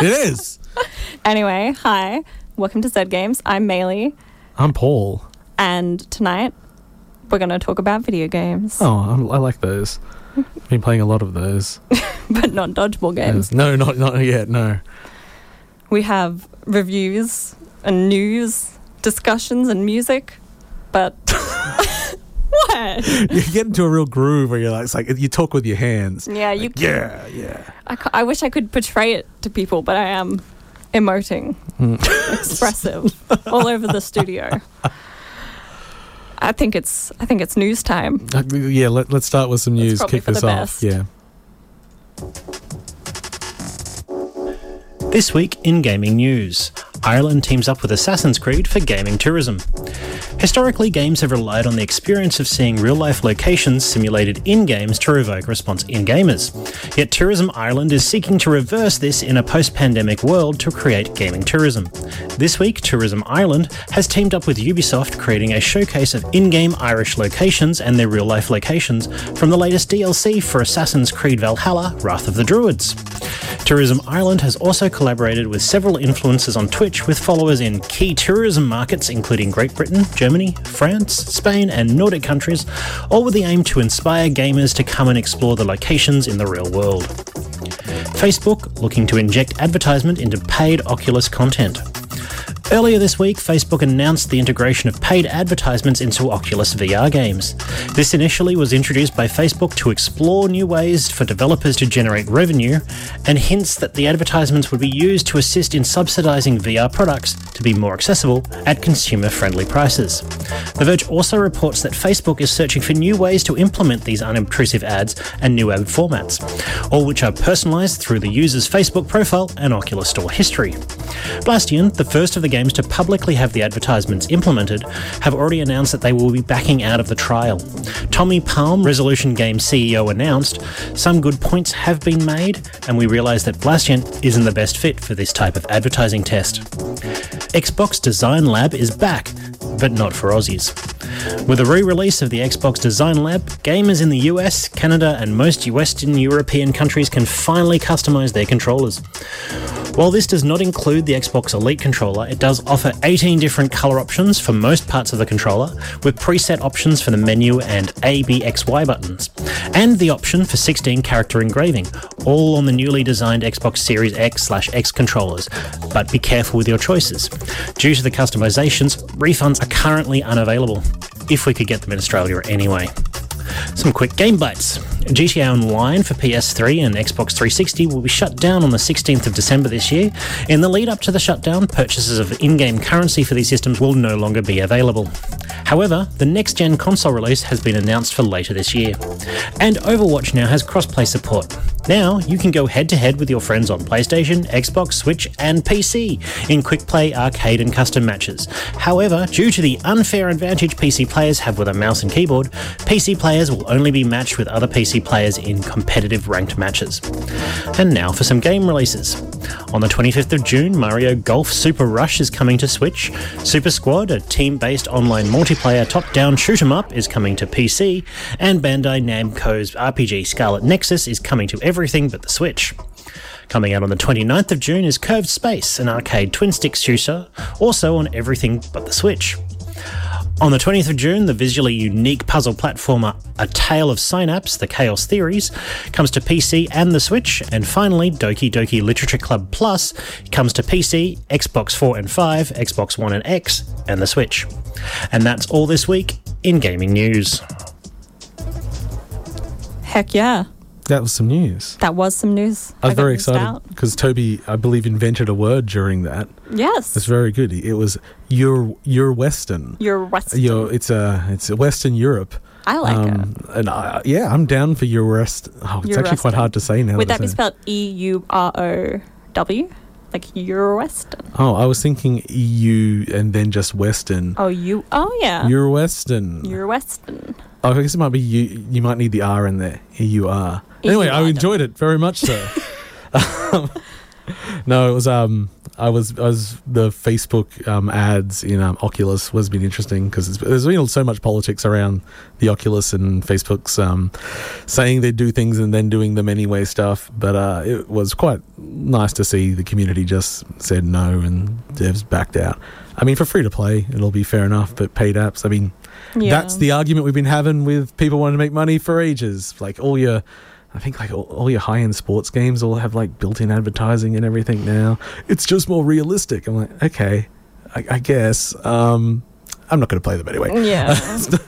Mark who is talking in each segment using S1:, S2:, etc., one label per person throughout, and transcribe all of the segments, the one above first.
S1: It is.
S2: Anyway, hi. Welcome to Zed Games. I'm Maylee,
S1: I'm Paul.
S2: and tonight we're going to talk about video games,
S1: Oh, I'm, I like those. Been playing a lot of those.
S2: but not dodgeball games.
S1: No, not not yet. No.
S2: We have reviews and news, discussions and music, but what?
S1: You get into a real groove where you're like, it's like you talk with your hands.
S2: Yeah, you.
S1: Like, yeah, yeah.
S2: I, I wish I could portray it to people, but I am emoting,
S1: Hmm.
S2: expressive, all over the studio. I think it's I think it's news time.
S1: Uh, yeah. Let, let's start with some news. Kick this off.
S2: best.
S1: Yeah.
S3: This week in gaming news, Ireland teams up with Assassin's Creed for gaming tourism. Historically, games have relied on the experience of seeing real life locations simulated in games to evoke response in gamers. Yet Tourism Ireland is seeking to reverse this in a post pandemic world to create gaming tourism. This week, Tourism Ireland has teamed up with Ubisoft, creating a showcase of in game Irish locations and their real life locations from the latest DLC for Assassin's Creed Valhalla Wrath of the Druids. Tourism Ireland has also collaborated with several influencers on Twitch with followers in key tourism markets including Great Britain, Germany, France, Spain, and Nordic countries, all with the aim to inspire gamers to come and explore the locations in the real world. Facebook looking to inject advertisement into paid Oculus content. Earlier this week, Facebook announced the integration of paid advertisements into Oculus VR games. This initially was introduced by Facebook to explore new ways for developers to generate revenue, and hints that the advertisements would be used to assist in subsidizing VR products to be more accessible at consumer friendly prices. The Verge also reports that Facebook is searching for new ways to implement these unobtrusive ads and new ad formats, all which are personalized through the user's Facebook profile and Oculus Store history. Blaston, the first of the games to publicly have the advertisements implemented, have already announced that they will be backing out of the trial. Tommy Palm, Resolution Games CEO, announced some good points have been made, and we realise that Blaston isn't the best fit for this type of advertising test. Xbox Design Lab is back, but not for Aussies. With the re release of the Xbox Design Lab, gamers in the US, Canada, and most Western European countries can finally customize their controllers. While this does not include the Xbox Elite controller, it does offer 18 different color options for most parts of the controller, with preset options for the menu and A, B, X, Y buttons, and the option for 16 character engraving, all on the newly designed Xbox Series X slash S controllers. But be careful with your choices. Due to the customizations, refunds are currently unavailable, if we could get them in Australia anyway. Some quick game bites. GTA Online for PS3 and Xbox 360 will be shut down on the 16th of December this year. In the lead up to the shutdown, purchases of in game currency for these systems will no longer be available. However, the next gen console release has been announced for later this year. And Overwatch now has crossplay support. Now, you can go head to head with your friends on PlayStation, Xbox, Switch, and PC in quick play, arcade, and custom matches. However, due to the unfair advantage PC players have with a mouse and keyboard, PC players will only be matched with other PC players in competitive ranked matches. And now for some game releases. On the 25th of June, Mario Golf Super Rush is coming to Switch. Super Squad, a team based online multiplayer top down shoot 'em up, is coming to PC. And Bandai Namco's RPG Scarlet Nexus is coming to everything but the Switch. Coming out on the 29th of June is Curved Space, an arcade twin stick shooter, also on everything but the Switch. On the 20th of June, the visually unique puzzle platformer A Tale of Synapse, The Chaos Theories, comes to PC and the Switch, and finally, Doki Doki Literature Club Plus comes to PC, Xbox 4 and 5, Xbox One and X, and the Switch. And that's all this week in gaming news.
S2: Heck yeah.
S1: That was some news.
S2: That was some news.
S1: I was
S2: got
S1: very excited because Toby, I believe, invented a word during that.
S2: Yes.
S1: It's very good. It was your your Western.
S2: You're Western.
S1: Your it's a it's a Western Europe.
S2: I like it.
S1: Um, and I, yeah, I'm down for your rest. Oh, it's
S2: Your
S1: actually quite hard to say now.
S2: Would
S1: that
S2: that be spelled E U R O W, like Eurowestern.
S1: Oh, I was thinking EU and then just Western.
S2: Oh, you. Oh, yeah.
S1: Eurowestern.
S2: Eurowestern.
S1: Oh, I guess it might be you. You might need the R in there. E R. Anyway, I enjoyed it very much. So, um, no, it was. Um, I was. I was the Facebook um, ads in um, Oculus was been interesting because there's been so much politics around the Oculus and Facebook's um, saying they do things and then doing them anyway stuff. But uh, it was quite nice to see the community just said no and devs backed out. I mean, for free to play, it'll be fair enough, but paid apps. I mean,
S2: Yeah.
S1: that's the argument we've been having with people wanting to make money for ages. Like all your, I think like all, all your high end sports games all have like built in advertising and everything now. It's just more realistic. I'm like, okay, I, I guess. Um, I'm not going to play them anyway.
S2: Yeah.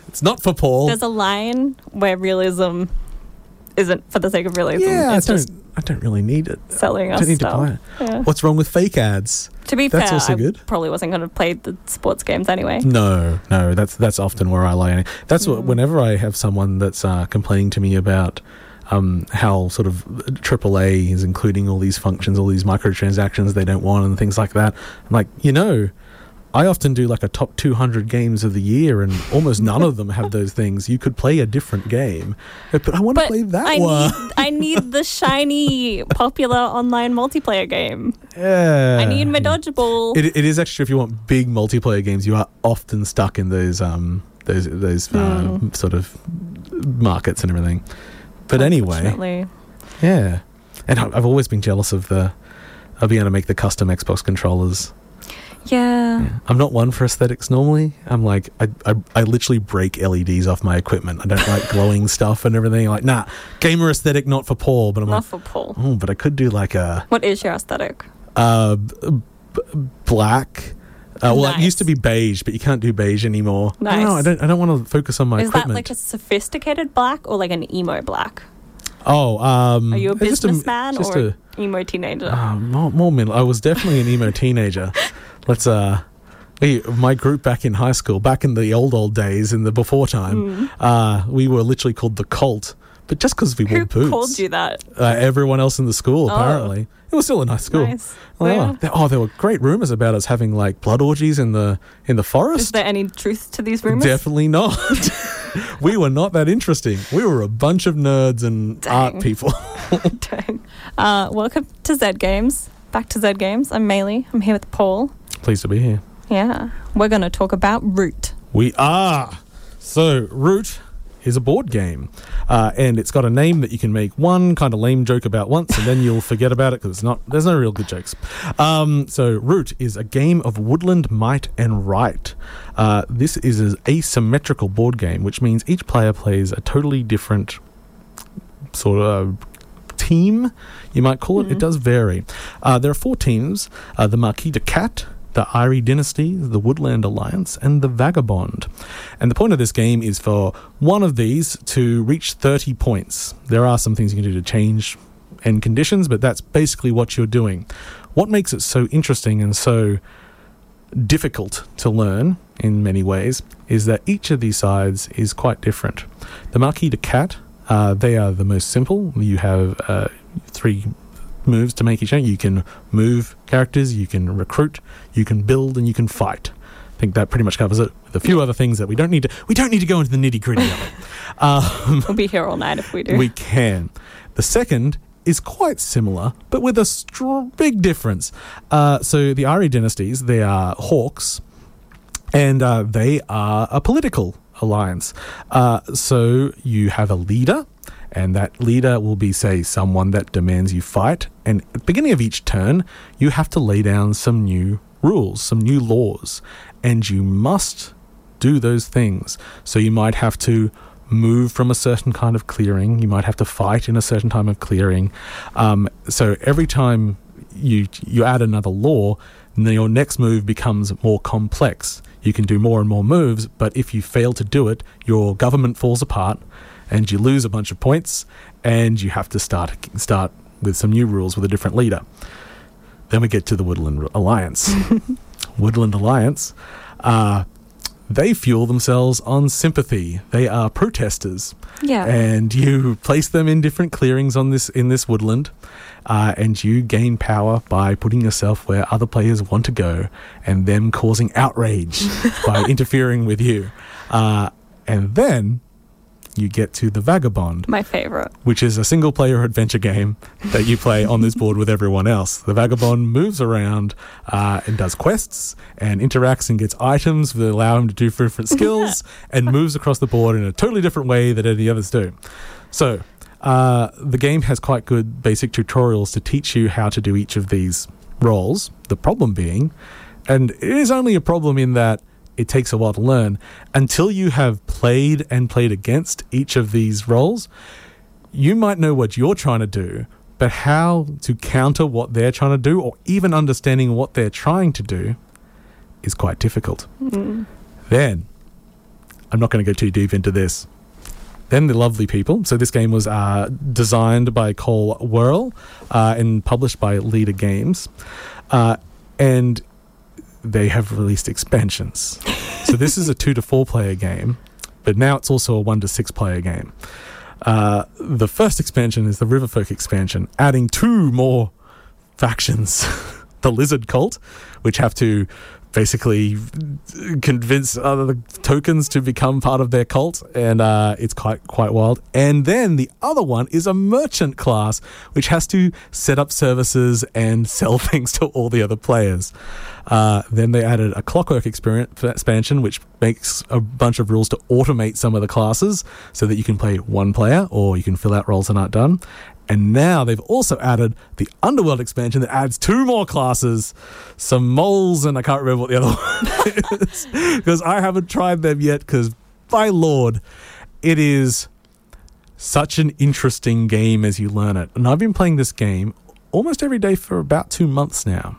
S1: it's, not, for Paul.
S2: There's a line where realism isn't for the sake of realism.
S1: yeah, I
S2: it's
S1: don't.
S2: just
S1: I don't really need it.
S2: selling
S1: I don't need
S2: stuff.
S1: to buy it.
S2: Yeah.
S1: What's wrong with fake ads?
S2: To be
S1: That's
S2: fair,
S1: also
S2: I
S1: good.
S2: probably wasn't going to play the sports games anyway.
S1: No, no, that's that's often where I lie. That's what whenever I have someone that's uh, complaining to me about um, how sort of AAA is including all these functions, all these microtransactions they don't want, and things like that. I'm like, you know, I often do like a top 200 games of the year, and almost none of them have those things. You could play a different game, but I want to play that
S2: I
S1: one.
S2: need I need the shiny popular online multiplayer game.
S1: yeah,
S2: I need my dodgeball.
S1: It, it is actually if you want big multiplayer games, you are often stuck in those um those those uh,
S2: Hmm.
S1: sort of markets and everything. But anyway, yeah, and I've always been jealous of the of being able to make the custom Xbox controllers.
S2: Yeah.
S1: I'm not one for aesthetics normally. I'm like I, I I literally break LEDs off my equipment. I don't like glowing stuff and everything. Like nah, gamer aesthetic not for Paul. But I'm
S2: Not
S1: like,
S2: for Paul.
S1: oh, but I could do like a
S2: What is your aesthetic?
S1: uh, b- black. Uh, well, it used to be beige, but you can't do beige anymore. I don't know. I don't. I don't want to focus on my
S2: is that like a sophisticated black or like an emo black?
S1: oh, um,
S2: Are you a businessman or
S1: a,
S2: emo teenager?
S1: uh, more, more middle. I was definitely an emo teenager. Let's uh. hey, My group back in high school, back in the old old days, in the before time, uh, we were literally called the cult. But just because we wore.
S2: Who
S1: boots,
S2: called you that?
S1: uh, everyone else in the school
S2: Oh.
S1: apparently. It was still a nice school.
S2: Nice.
S1: Oh,
S2: Yeah.
S1: there, oh, there were great rumors about us having like blood orgies in the in the forest.
S2: Is there any truth to these rumors?
S1: Definitely not. we were not that interesting. We were a bunch of nerds and art people.
S2: Dang. Uh, welcome to Zed Games. Back to Zed Games. I'm Maylee. I'm here with Paul.
S1: Pleased to be here.
S2: Yeah. We're going to talk about Root.
S1: We are. So, Root is a board game. Uh, and it's got a name that you can make one kind of lame joke about once and then you'll forget about it because it's not, there's no real good jokes. Um, so, Root is a game of woodland might and right. Uh, this is an asymmetrical board game, which means each player plays a totally different sort of team, you might call it. It does vary. Uh, there are four teams uh, the Marquis de Cat, the Eyrie Dynasty, the Woodland Alliance, and the Vagabond. And the point of this game is for one of these to reach 30 points. There are some things you can do to change end conditions, but that's basically what you're doing. What makes it so interesting and so difficult to learn in many ways is that each of these sides is quite different. The Marquis de Cat, uh, they are the most simple. You have uh, three moves to make each other. You can move characters, you can recruit, you can build, and you can fight. I think that pretty much covers it. With a few other things that we don't need to. We don't need to go into the nitty gritty of it. Um,
S2: We'll be here all night if we do.
S1: we can. The second is quite similar, but with a str- big difference. Uh, so the Eyrie dynasties, they are hawks, and uh, they are a political alliance. Uh, so you have a leader, and that leader will be, say, someone that demands you fight. And at the beginning of each turn, you have to lay down some new rules, some new laws, and you must do those things. So you might have to move from a certain kind of clearing. You might have to fight in a certain time of clearing. Um, so every time you you add another law, then your next move becomes more complex. You can do more and more moves, but if you fail to do it, your government falls apart, and you lose a bunch of points, and you have to start start with some new rules with a different leader. Then we get to the Woodland Alliance. Woodland Alliance. Uh, they fuel themselves on sympathy. They are protesters,
S2: Yeah.
S1: and you place them in different clearings on this in this woodland, uh, and you gain power by putting yourself where other players want to go, and them causing outrage by interfering with you, uh, and then you get to the vagabond
S2: My favorite.
S1: which is a single player adventure game that you play on this board with everyone else. The Vagabond moves around uh, and does quests and interacts and gets items that allow him to do different skills and moves across the board in a totally different way than any others do. So, uh, the game has quite good basic tutorials to teach you how to do each of these roles. The problem being, and it is only a problem in that it takes a while to learn. Until you have played and played against each of these roles you might know what you're trying to do but how to counter what they're trying to do or even understanding what they're trying to do is quite difficult. Then i'm not going to go too deep into this. Then the lovely people. So this game was uh, designed by Cole Wehrle uh, and published by Leder Games, uh, and they have released expansions. so this is a two to four player game, but now it's also a one to six player game. Uh, the first expansion is the Riverfolk expansion, adding two more factions. the Lizard Cult, which have to basically convince other tokens to become part of their cult, and uh, it's quite quite wild. And then the other one is a merchant class, which has to set up services and sell things to all the other players. Uh, then they added a clockwork expansion, which makes a bunch of rules to automate some of the classes so that you can play one player or you can fill out roles that aren't done. And now they've also added the Underworld expansion that adds two more classes, some moles, and I can't remember what the other one is because I haven't tried them yet. Because by lord, it is such an interesting game as you learn it. And I've been playing this game almost every day for about two months now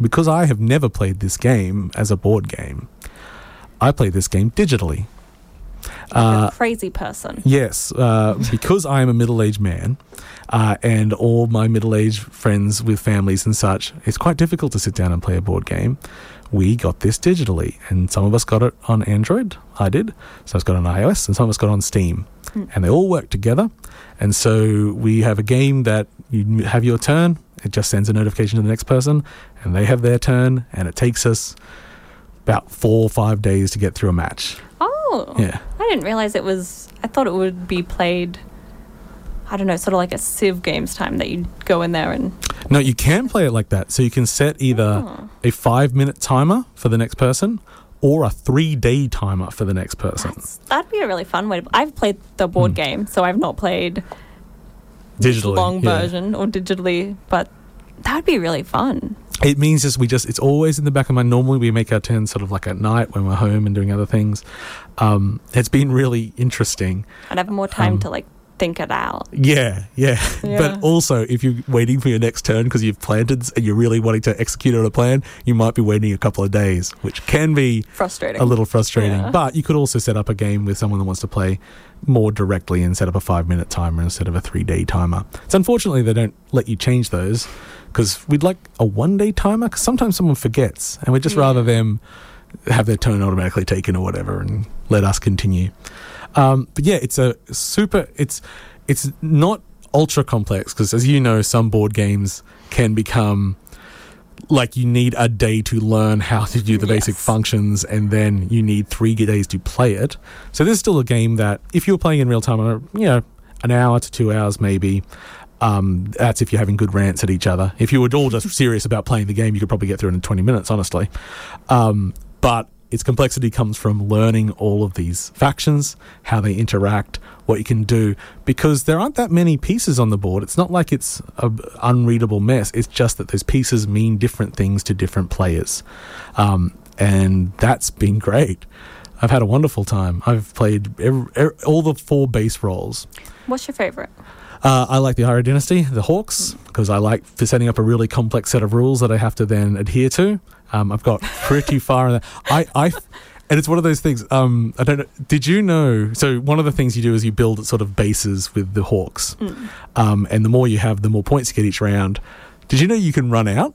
S1: because I have never played this game as a board game. I play this game digitally.
S2: Like a crazy person.
S1: Yes, uh, because I am a middle aged man uh, and all my middle aged friends with families and such, it's quite difficult to sit down and play a board game. We got this digitally, and some of us got it on Android. I did. Some of us got it on iOS, and some of us got it on Steam. And they all work together. And so we have a game that you have your turn, it just sends a notification to the next person, and they have their turn, and it takes us about four or five days to get through a match.
S2: Oh.
S1: Yeah.
S2: I didn't realize it was. I thought it would be played. I don't know, sort of like a Civ games time that you go in there and.
S1: No, you can play it like that. So you can set either
S2: Oh.
S1: a five minute timer for the next person or a three day timer for the next person.
S2: That'd be a really fun way. To, I've played the board
S1: Hmm.
S2: game, so I've not played
S1: Digitally.
S2: long
S1: yeah.
S2: version or digitally, but that would be really fun.
S1: It means just we just it's always in the back of my normally we make our turns sort of like at night when we're home and doing other things. Um, it's been really interesting.
S2: I'd have more time
S1: Um,
S2: to like think it out.
S1: Yeah, yeah.
S2: Yeah.
S1: But also, if you're waiting for your next turn because you've planted and you're really wanting to execute on a plan, you might be waiting a couple of days, which can be
S2: Frustrating.
S1: a little frustrating.
S2: Yeah.
S1: But you could also set up a game with someone that wants to play more directly and set up a five minute timer instead of a three day timer. It's unfortunately they don't let you change those because we'd like a one day timer because sometimes someone forgets and we'd just rather them have their turn automatically taken or whatever and let us continue. Um, but yeah, it's a super. It's it's not ultra complex because, as you know, some board games can become like you need a day to learn how to do the basic functions, and then you need three days to play it. So this is still a game that, if you're playing in real time, uh, you know, an hour to two hours maybe. Um, that's if you're having good rants at each other. If you were all just serious about playing the game, you could probably get through it in 20 minutes, honestly. Um, but its complexity comes from learning all of these factions, how they interact, what you can do, because there aren't that many pieces on the board. It's not like it's an unreadable mess. It's just that those pieces mean different things to different players. Um, and that's been great. I've had a wonderful time. I've played every, every, all the four base roles.
S2: What's your favorite?
S1: Uh, I like the Eyrie Dynasty, the Hawks, because I like for setting up a really complex set of rules that I have to then adhere to. Um, I've got pretty far in that. I, I, and it's one of those things. Um, I don't know. Did you know? So one of the things you do is you build sort of bases with the Hawks, um, and the more you have, the more points you get each round. Did you know you can run out?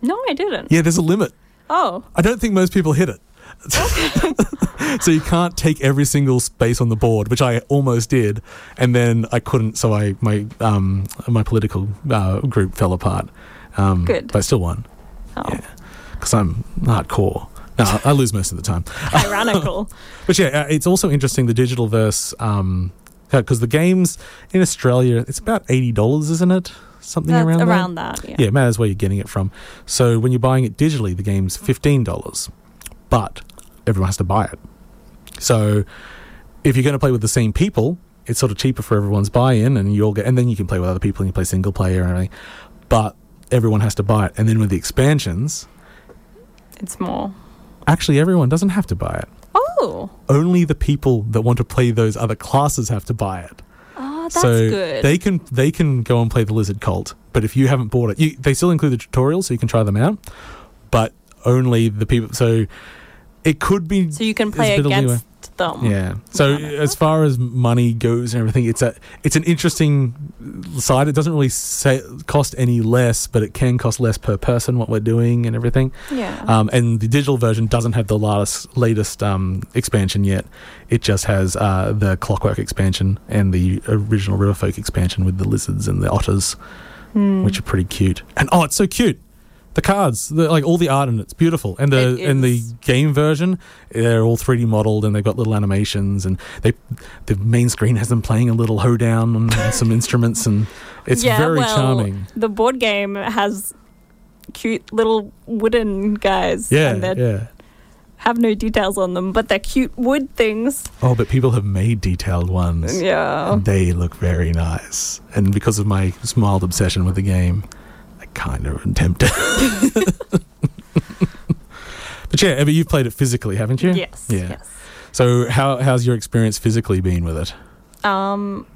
S2: No, I didn't.
S1: Yeah, there's a limit.
S2: Oh,
S1: I don't think most people hit it. so you can't take every single space on the board, which I almost did, and then I couldn't. So I my um my political uh, group fell apart. Um,
S2: Good.
S1: but I still won
S2: Oh,
S1: because I'm hardcore. No, I lose most of the time.
S2: tyrannical.
S1: But yeah, uh, it's also interesting the digital verse Um, because the games in Australia it's about eighty dollars, isn't it? Something
S2: That's
S1: around
S2: around
S1: that.
S2: that. Yeah.
S1: Yeah, it matters where you're getting it from. So when you're buying it digitally, the game's fifteen dollars, but everyone has to buy it. So if you're going to play with the same people, it's sort of cheaper for everyone's buy-in, and you all get, and then you can play with other people and you play single player and everything. But everyone has to buy it, and then with the expansions,
S2: It's more.
S1: actually everyone doesn't have to buy it.
S2: Oh,
S1: Only the people that want to play those other classes have to buy it.
S2: oh, that's
S1: so
S2: good.
S1: they can they can go and play the lizard cult, but if you haven't bought it, you, they still include the tutorials, so you can try them out. But only the people. So it could be.
S2: so you can play
S1: a bit of leeway.
S2: against them.
S1: Yeah. So
S2: it.
S1: as far as money goes and everything, it's a it's an interesting side. It doesn't really say cost any less, but it can cost less per person what we're doing and everything.
S2: Yeah.
S1: Um, and the digital version doesn't have the latest latest um, expansion yet. It just has uh, the Clockwork expansion and the original Riverfolk expansion with the lizards and the otters,
S2: Hmm.
S1: which are pretty cute. And oh, it's so cute. The cards, the, like all the art in it's beautiful. And the
S2: It
S1: and the game version, they're all 3D modeled and they've got little animations and they the main screen has them playing a little hoedown on some instruments and it's
S2: Yeah,
S1: very
S2: well,
S1: charming.
S2: The board game has cute little wooden guys.
S1: Yeah,
S2: And
S1: yeah.
S2: have no details on them, but they're cute wood things.
S1: Oh, but people have made detailed ones.
S2: Yeah.
S1: And they look very nice. And because of my mild obsession with the game, kind of tempted. but yeah, Abby, you've played it physically, haven't you?
S2: Yes.
S1: Yeah.
S2: Yes.
S1: So how how's your experience physically been with it?
S2: Um,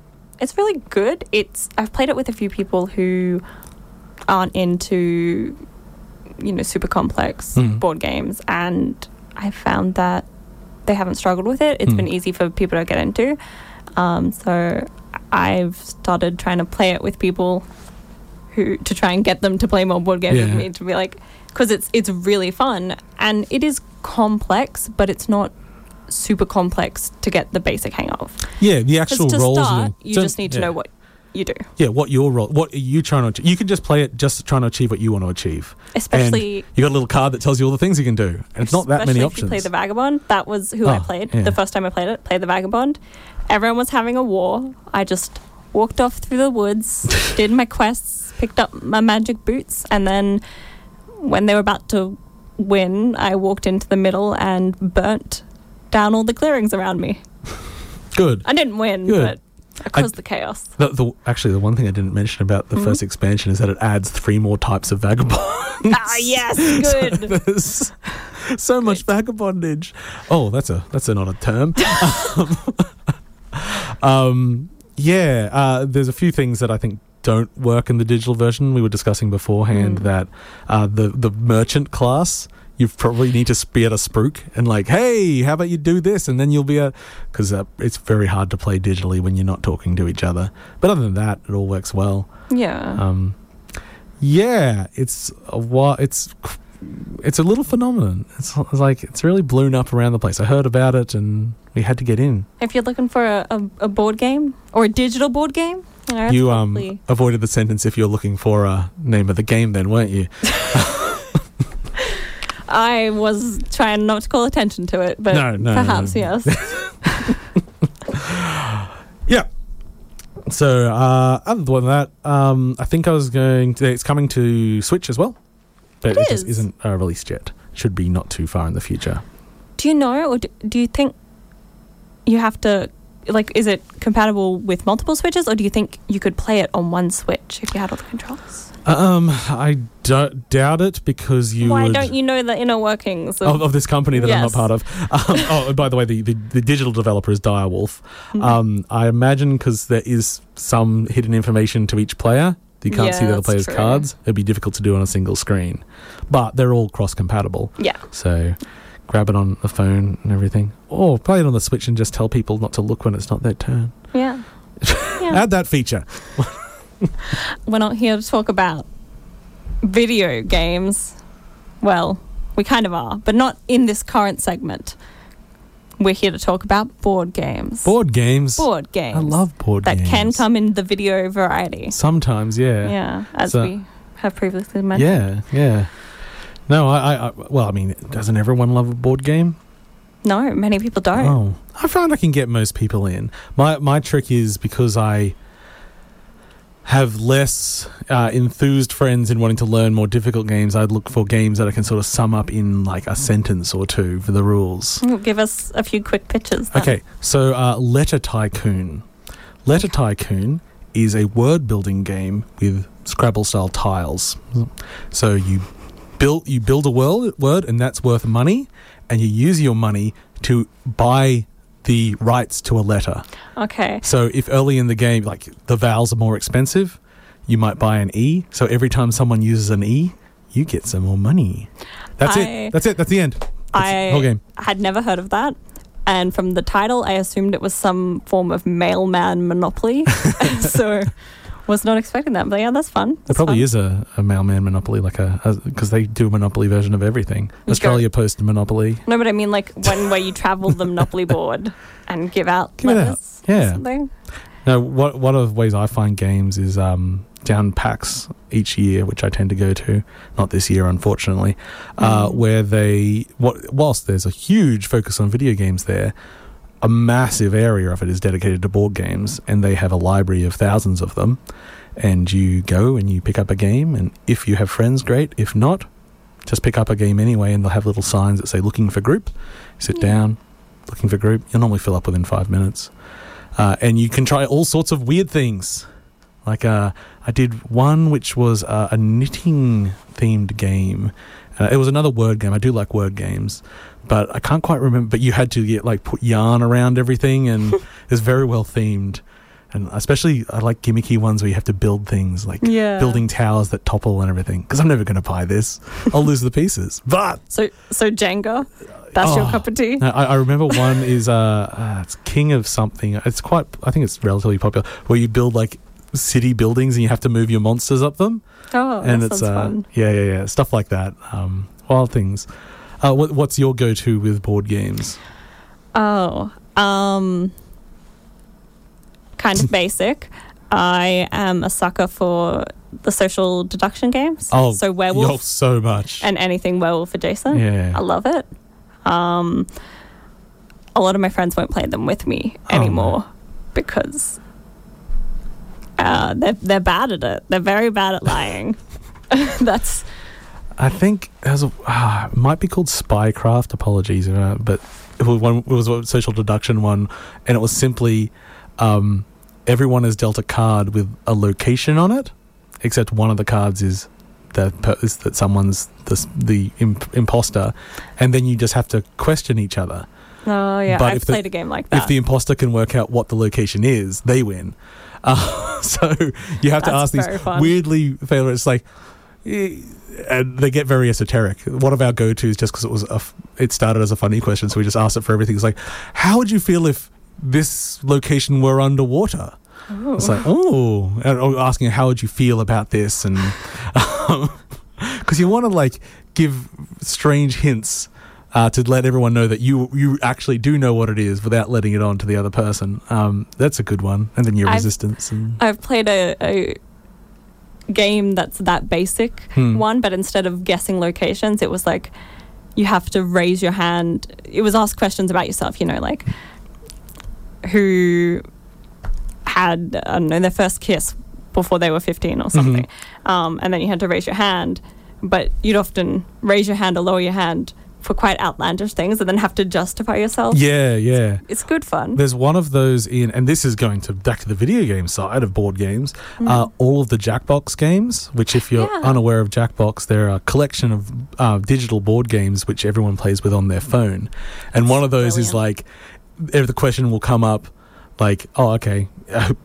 S2: it's really good. It's I've played it with a few people who aren't into you know super complex
S1: Mhm.
S2: board games, and I found that they haven't struggled with it. It's
S1: Mm.
S2: been easy for people to get into. Um, so I've started trying to play it with people who to try and get them to play more board games
S1: Yeah.
S2: with me to be like because it's it's really fun and it is complex, but it's not super complex to get the basic hang of.
S1: Yeah, the actual
S2: to
S1: roles.
S2: start, you
S1: So-
S2: just need to
S1: yeah.
S2: know what you do,
S1: Yeah, what your role? What are you trying to? achieve? You can just play it, just trying to achieve what you want to achieve.
S2: especially.
S1: and You got a little card that tells you all the things you can do, and it's not that many options.
S2: If you play the vagabond, that was who I
S1: Oh,
S2: played
S1: yeah.
S2: the first time I played it. Played the vagabond. Everyone was having a war. I just walked off through the woods, did my quests, picked up my magic boots, and then when they were about to win, I walked into the middle and burnt down all the clearings around me.
S1: Good.
S2: I didn't win,
S1: Good.
S2: but I caused the chaos.
S1: The, the, actually, the one thing I didn't mention about the
S2: Mhm.
S1: first expansion is that it adds three more types of vagabond.
S2: ah, yes, good.
S1: There's so much vagabondage. Oh, that's a that's a, not a term. um, yeah, uh, there's a few things that I think don't work in the digital version. We were discussing beforehand
S2: Mm.
S1: that uh, the the merchant class. You probably need to be at a spruik and like, hey, how about you do this, and then you'll be a, because uh, it's very hard to play digitally when you're not talking to each other. But other than that, it all works well.
S2: Yeah.
S1: Um, yeah, it's a wa- it's it's a little phenomenon. It's, like it's really blown up around the place. I heard about it and we had to get in.
S2: If you're looking for a, a, a board game or a digital board game, you, know,
S1: you
S2: probably-
S1: um avoided the sentence if you're looking for a name of the game, then weren't you?
S2: I was trying not to call attention to it, but
S1: No, no,
S2: perhaps yes.
S1: Yeah. So uh, other than that, um, I think I was going to. It's coming to Switch as well,
S2: It
S1: it, just
S2: is.
S1: isn't uh, released yet. Should be not too far in the future.
S2: do you know, or do, do you think you have to? Like, is it compatible with multiple switches, or do you think you could play it on one switch if you had all the controls?
S1: Um, I don't doubt it because you
S2: Why
S1: would.
S2: don't you know the inner workings of?
S1: of, of this company that I'm not part of. Um, oh, by the way, the, the, the digital developer is Direwolf.
S2: Mhm.
S1: Um, I imagine because there is some hidden information to each player, you can't
S2: Yeah,
S1: see the other player's
S2: true.
S1: cards. It'd be difficult to do on a single screen, but they're all cross compatible.
S2: yeah,
S1: So grab it on the phone and everything, or play it on the Switch and just tell people not to look when it's not their turn.
S2: yeah. Yeah.
S1: Add that feature.
S2: We're not here to talk about video games. Well, We kind of are, but not in this current segment. We're here to talk about board games.
S1: Board games.
S2: Board games.
S1: I love board games.
S2: that
S1: games.
S2: can come in the video variety.
S1: Sometimes, yeah.
S2: Yeah, as
S1: So-
S2: we have previously mentioned.
S1: Yeah, yeah. No, I, I, I, well, I mean, doesn't everyone love a board game?
S2: No, many people don't.
S1: Oh, I find I can get most people in. My my trick is because I have less uh, enthused friends in wanting to learn more difficult games. I'd look for games that I can sort of sum up in like a sentence or two for the rules.
S2: Give us a few quick pitches. Then.
S1: Okay, so uh, Letter Tycoon. Letter Tycoon is a word building game with Scrabble style tiles. So you build you build a word, word and that's worth money, and you use your money to buy the rights to a letter.
S2: Okay.
S1: So if early in the game, like the vowels are more expensive, you might buy an E. So every time someone uses an E, you get some more money. That's
S2: I-
S1: it. That's it. That's the end. That's
S2: I
S1: the whole game.
S2: had never heard of that. And from the title, I assumed it was some form of mailman monopoly. so was not expecting that. But yeah, that's fun.
S1: There probably
S2: fun.
S1: is a, a mailman monopoly, like a because they do a monopoly version of everything.
S2: You
S1: Australia Post Monopoly.
S2: No, but I mean like one where you travel the monopoly board and give out
S1: Give it out.
S2: letters
S1: Yeah.
S2: something.
S1: Now, what one of the ways I find games is um, down PAX each year, which I tend to go to. Not this year, unfortunately, uh,
S2: Mm.
S1: where they what whilst there's a huge focus on video games there. A massive area of it is dedicated to board games, and they have a library of thousands of them. And you go and you pick up a game, and if you have friends, great. If not, just pick up a game anyway, and they'll have little signs that say "looking for group." Sit
S2: Yeah.
S1: down, looking for group. You'll normally fill up within five minutes, uh, and you can try all sorts of weird things. Like uh, I did one which was uh, a knitting themed game. Uh, it was another word game. I do like word games, but I can't quite remember. But you had to get like put yarn around everything, and it's very well themed. And especially, I like gimmicky ones where you have to build things like
S2: Yeah.
S1: building towers that topple and everything. Because I'm never going to buy this. I'll lose the pieces. But
S2: So so Jenga, that's your
S1: Oh.
S2: cup of tea.
S1: no, I, I remember one is uh, uh, it's King of something. It's quite. I think it's relatively popular. Where you build like city buildings and you have to move your monsters up them,
S2: Oh,
S1: and it's uh,
S2: fun.
S1: yeah, yeah, yeah, stuff like that. Um, wild things. Uh, what, what's your go-to with board games?
S2: Oh, um, kind of basic. I am a sucker for the social deduction games.
S1: Oh,
S2: so
S1: Yo,
S2: werewolf
S1: so much.
S2: and anything werewolf adjacent.
S1: yeah,
S2: I love it. Um, a lot of my friends won't play them with me
S1: Oh,
S2: anymore because uh, they're they're bad at it. They're very bad at lying. That's
S1: I think there's a ah, it might be called Spycraft. Apologies, uh, but it was one. It was a social deduction one, and it was simply um, everyone has dealt a card with a location on it, except one of the cards is that per- is that someone's the the imp- imposter, and then you just have to question each other.
S2: oh yeah.
S1: But
S2: I've
S1: if the-
S2: played a game like that.
S1: If the imposter can work out what the location is, they win. Uh, so you have to ask these
S2: fun.
S1: weirdly failure. It's like, and they get very esoteric. One of our go tos, just because it was a, it started as a funny question, so we just asked it for everything. It's like, how would you feel if this location were underwater?
S2: Ooh.
S1: It's like, oh, and asking how would you feel about this, and because you want to like give strange hints uh, to let everyone know that you you actually do know what it is without letting it on to the other person. Um, that's a good one, and then your
S2: I've-
S1: resistance and
S2: I've played a, a game that's that basic
S1: Hmm.
S2: one, but instead of guessing locations, it was like you have to raise your hand. It was ask questions about yourself, you know, like who had I don't know their first kiss before they were fifteen or something, um, and then you had to raise your hand, but you'd often raise your hand or lower your hand for quite outlandish things, and then have to justify yourself.
S1: yeah, yeah.
S2: It's good fun.
S1: There's one of those in, and this is going to back to the video game side of board games. Uh, all of the Jackbox games, which, if you're.
S2: Yeah.
S1: unaware of Jackbox, they're a collection of uh, digital board games which everyone plays with on their phone. And one of those is like, if the question will come up, like, oh, okay,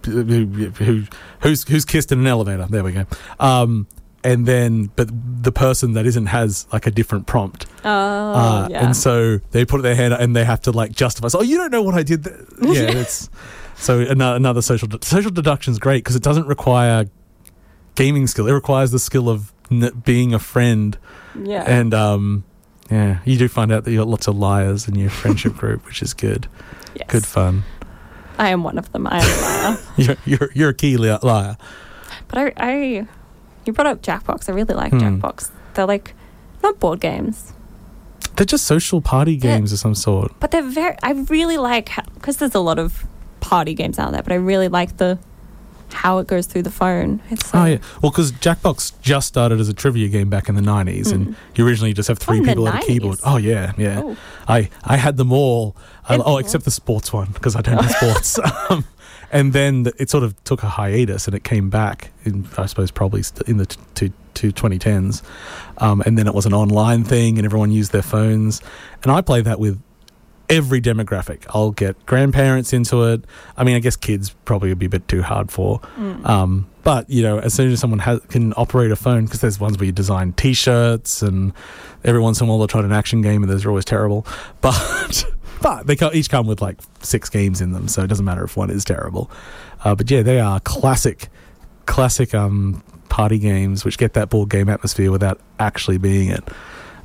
S1: who, who, who's who's kissed in an elevator? There we go. Um, and then, but the person that isn't has like a different prompt.
S2: Oh,
S1: Uh,
S2: yeah.
S1: And so they put their hand and they have to like justify. So, oh, you don't know what I did. Th-. Yeah, it's so another, another social social deduction is great because it doesn't require gaming skill. It requires the skill of n- being a friend
S2: yeah.
S1: and um Yeah, you do find out that you've got lots of liars in your friendship group, which is good.
S2: Yes.
S1: Good fun.
S2: I am one of them. I am a liar.
S1: You're you're, you're a key li- liar.
S2: but I, I, you brought up Jackbox. I really like
S1: Hmm.
S2: Jackbox. They're like not board games,
S1: They're just social party games of some sort.
S2: but they're very. I really like because there's a lot of party games out there, but I really like the how it goes through the phone. It's
S1: Oh
S2: like,
S1: yeah, well, because Jackbox just started as a trivia game back in the '90s, and you originally just have three
S2: Hmm. the
S1: people at a keyboard. Oh yeah, yeah.
S2: Oh.
S1: I I had them all. I-
S2: And-
S1: oh, except the sports one because I don't do sports. Um, and then the, it sort of took a hiatus, and it came back. In, I suppose probably st- in the t- to to 2010s, um, and then it was an online thing, and everyone used their phones. And I play that with every demographic. I'll get grandparents into it. I mean, I guess kids probably would be a bit too hard for. Um, but you know, as soon as someone has, can operate a phone, because there's ones where you design T-shirts, and every once in a while they'll try an action game, and those are always terrible. But but they each come with like six games in them, so it doesn't matter if one is terrible. Uh, but yeah, they are classic, classic um, party games which get that board game atmosphere without actually being it.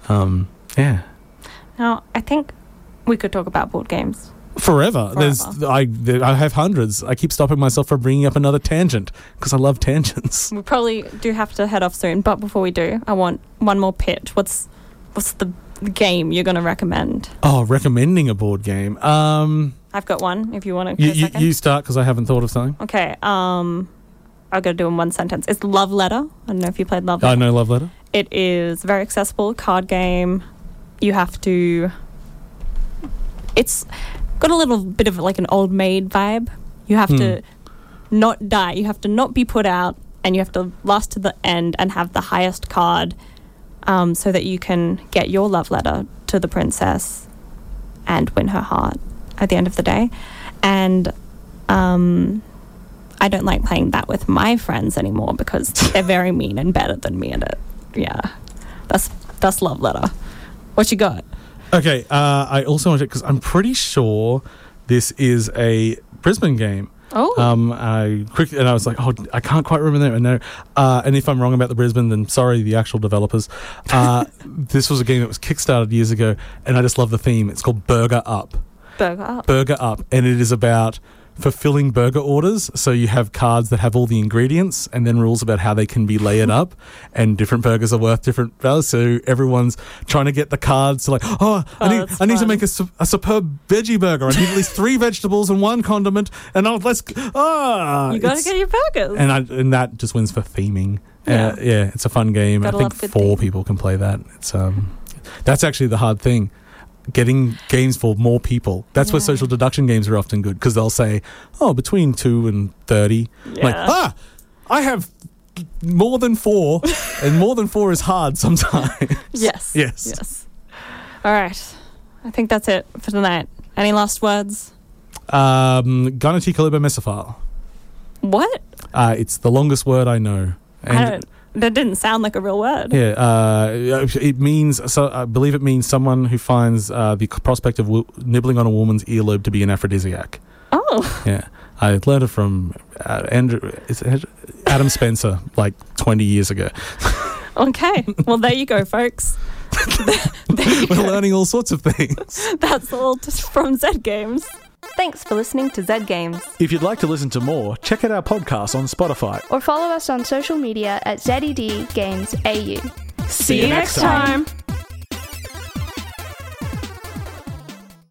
S1: Um, yeah.
S2: Now I think we could talk about board games.
S1: Forever. There's I there- I have hundreds. I keep stopping myself from bringing up another tangent because I love tangents.
S2: We probably do have to head off soon, but before we do, I want one more pitch. What's what's the game you're going to recommend?
S1: Oh, recommending a board game. Um,
S2: I've got one. If you want to,
S1: you, you, you start because I haven't thought of something.
S2: okay. Um, I'll to do in one sentence. It's Love Letter. I don't know if you played Love Letter.
S1: I know Love Letter.
S2: It is a very accessible card game. You have to. It's got a little bit of like an old maid vibe. You have to not die. You have to not be put out, and you have to last to the end and have the highest card, um, so that you can get your love letter to the princess, and win her heart at the end of the day. And um, I don't like playing that with my friends anymore because they're very mean and better than me at it. Yeah, that's that's love letter. What you got?
S1: Okay. Uh, I also want to because I'm pretty sure this is a Brisbane game.
S2: Oh,
S1: Um, I quickly, and I was like, oh, I can't quite remember that. I know. Uh, and if I'm wrong about the Brisbane, then sorry, the actual developers. Uh, this was a game that was kickstarted years ago, and I just love the theme. It's called Burger Up.
S2: burger up.
S1: Burger Up, and it is about fulfilling burger orders. So you have cards that have all the ingredients, and then rules about how they can be layered up, and different burgers are worth different values. So everyone's trying to get the cards to like, oh, I
S2: Oh,
S1: need, I need to make a, a superb veggie burger. I need at least three vegetables and one condiment, and I'll let's ah.
S2: You gotta get your burgers.
S1: and I, and that just wins for theming.
S2: Yeah.
S1: Uh, yeah, it's a fun game.
S2: Gotta
S1: I think four
S2: theming.
S1: people can play that. It's um, that's actually the hard thing. Getting games for more people. That's where social deduction games are often good because they'll say, "Oh, between two and 30. Like, ah, I have more than four, and more than four is hard sometimes.
S2: yes.
S1: Yes.
S2: Yes. All right. I think that's it for tonight. Any last words?
S1: Um, gynotikolobomassophile.
S2: What?
S1: Uh, it's the longest word I know.
S2: Don't. That didn't sound like a real word.
S1: Yeah, uh, it means. So I believe it means someone who finds uh, the prospect of w- nibbling on a woman's earlobe to be an aphrodisiac.
S2: Oh,
S1: Yeah, I learned it from uh, Andrew, Adam Spencer like twenty years ago.
S2: okay. Well, there you go, folks.
S1: We're
S2: go.
S1: learning all sorts of things.
S2: That's all just from Z Games.
S4: Thanks for listening to Zed Games.
S5: If you'd like to listen to more, check out our podcast on Spotify.
S6: Or follow us on social media at ZED Games AU.
S2: See you next time.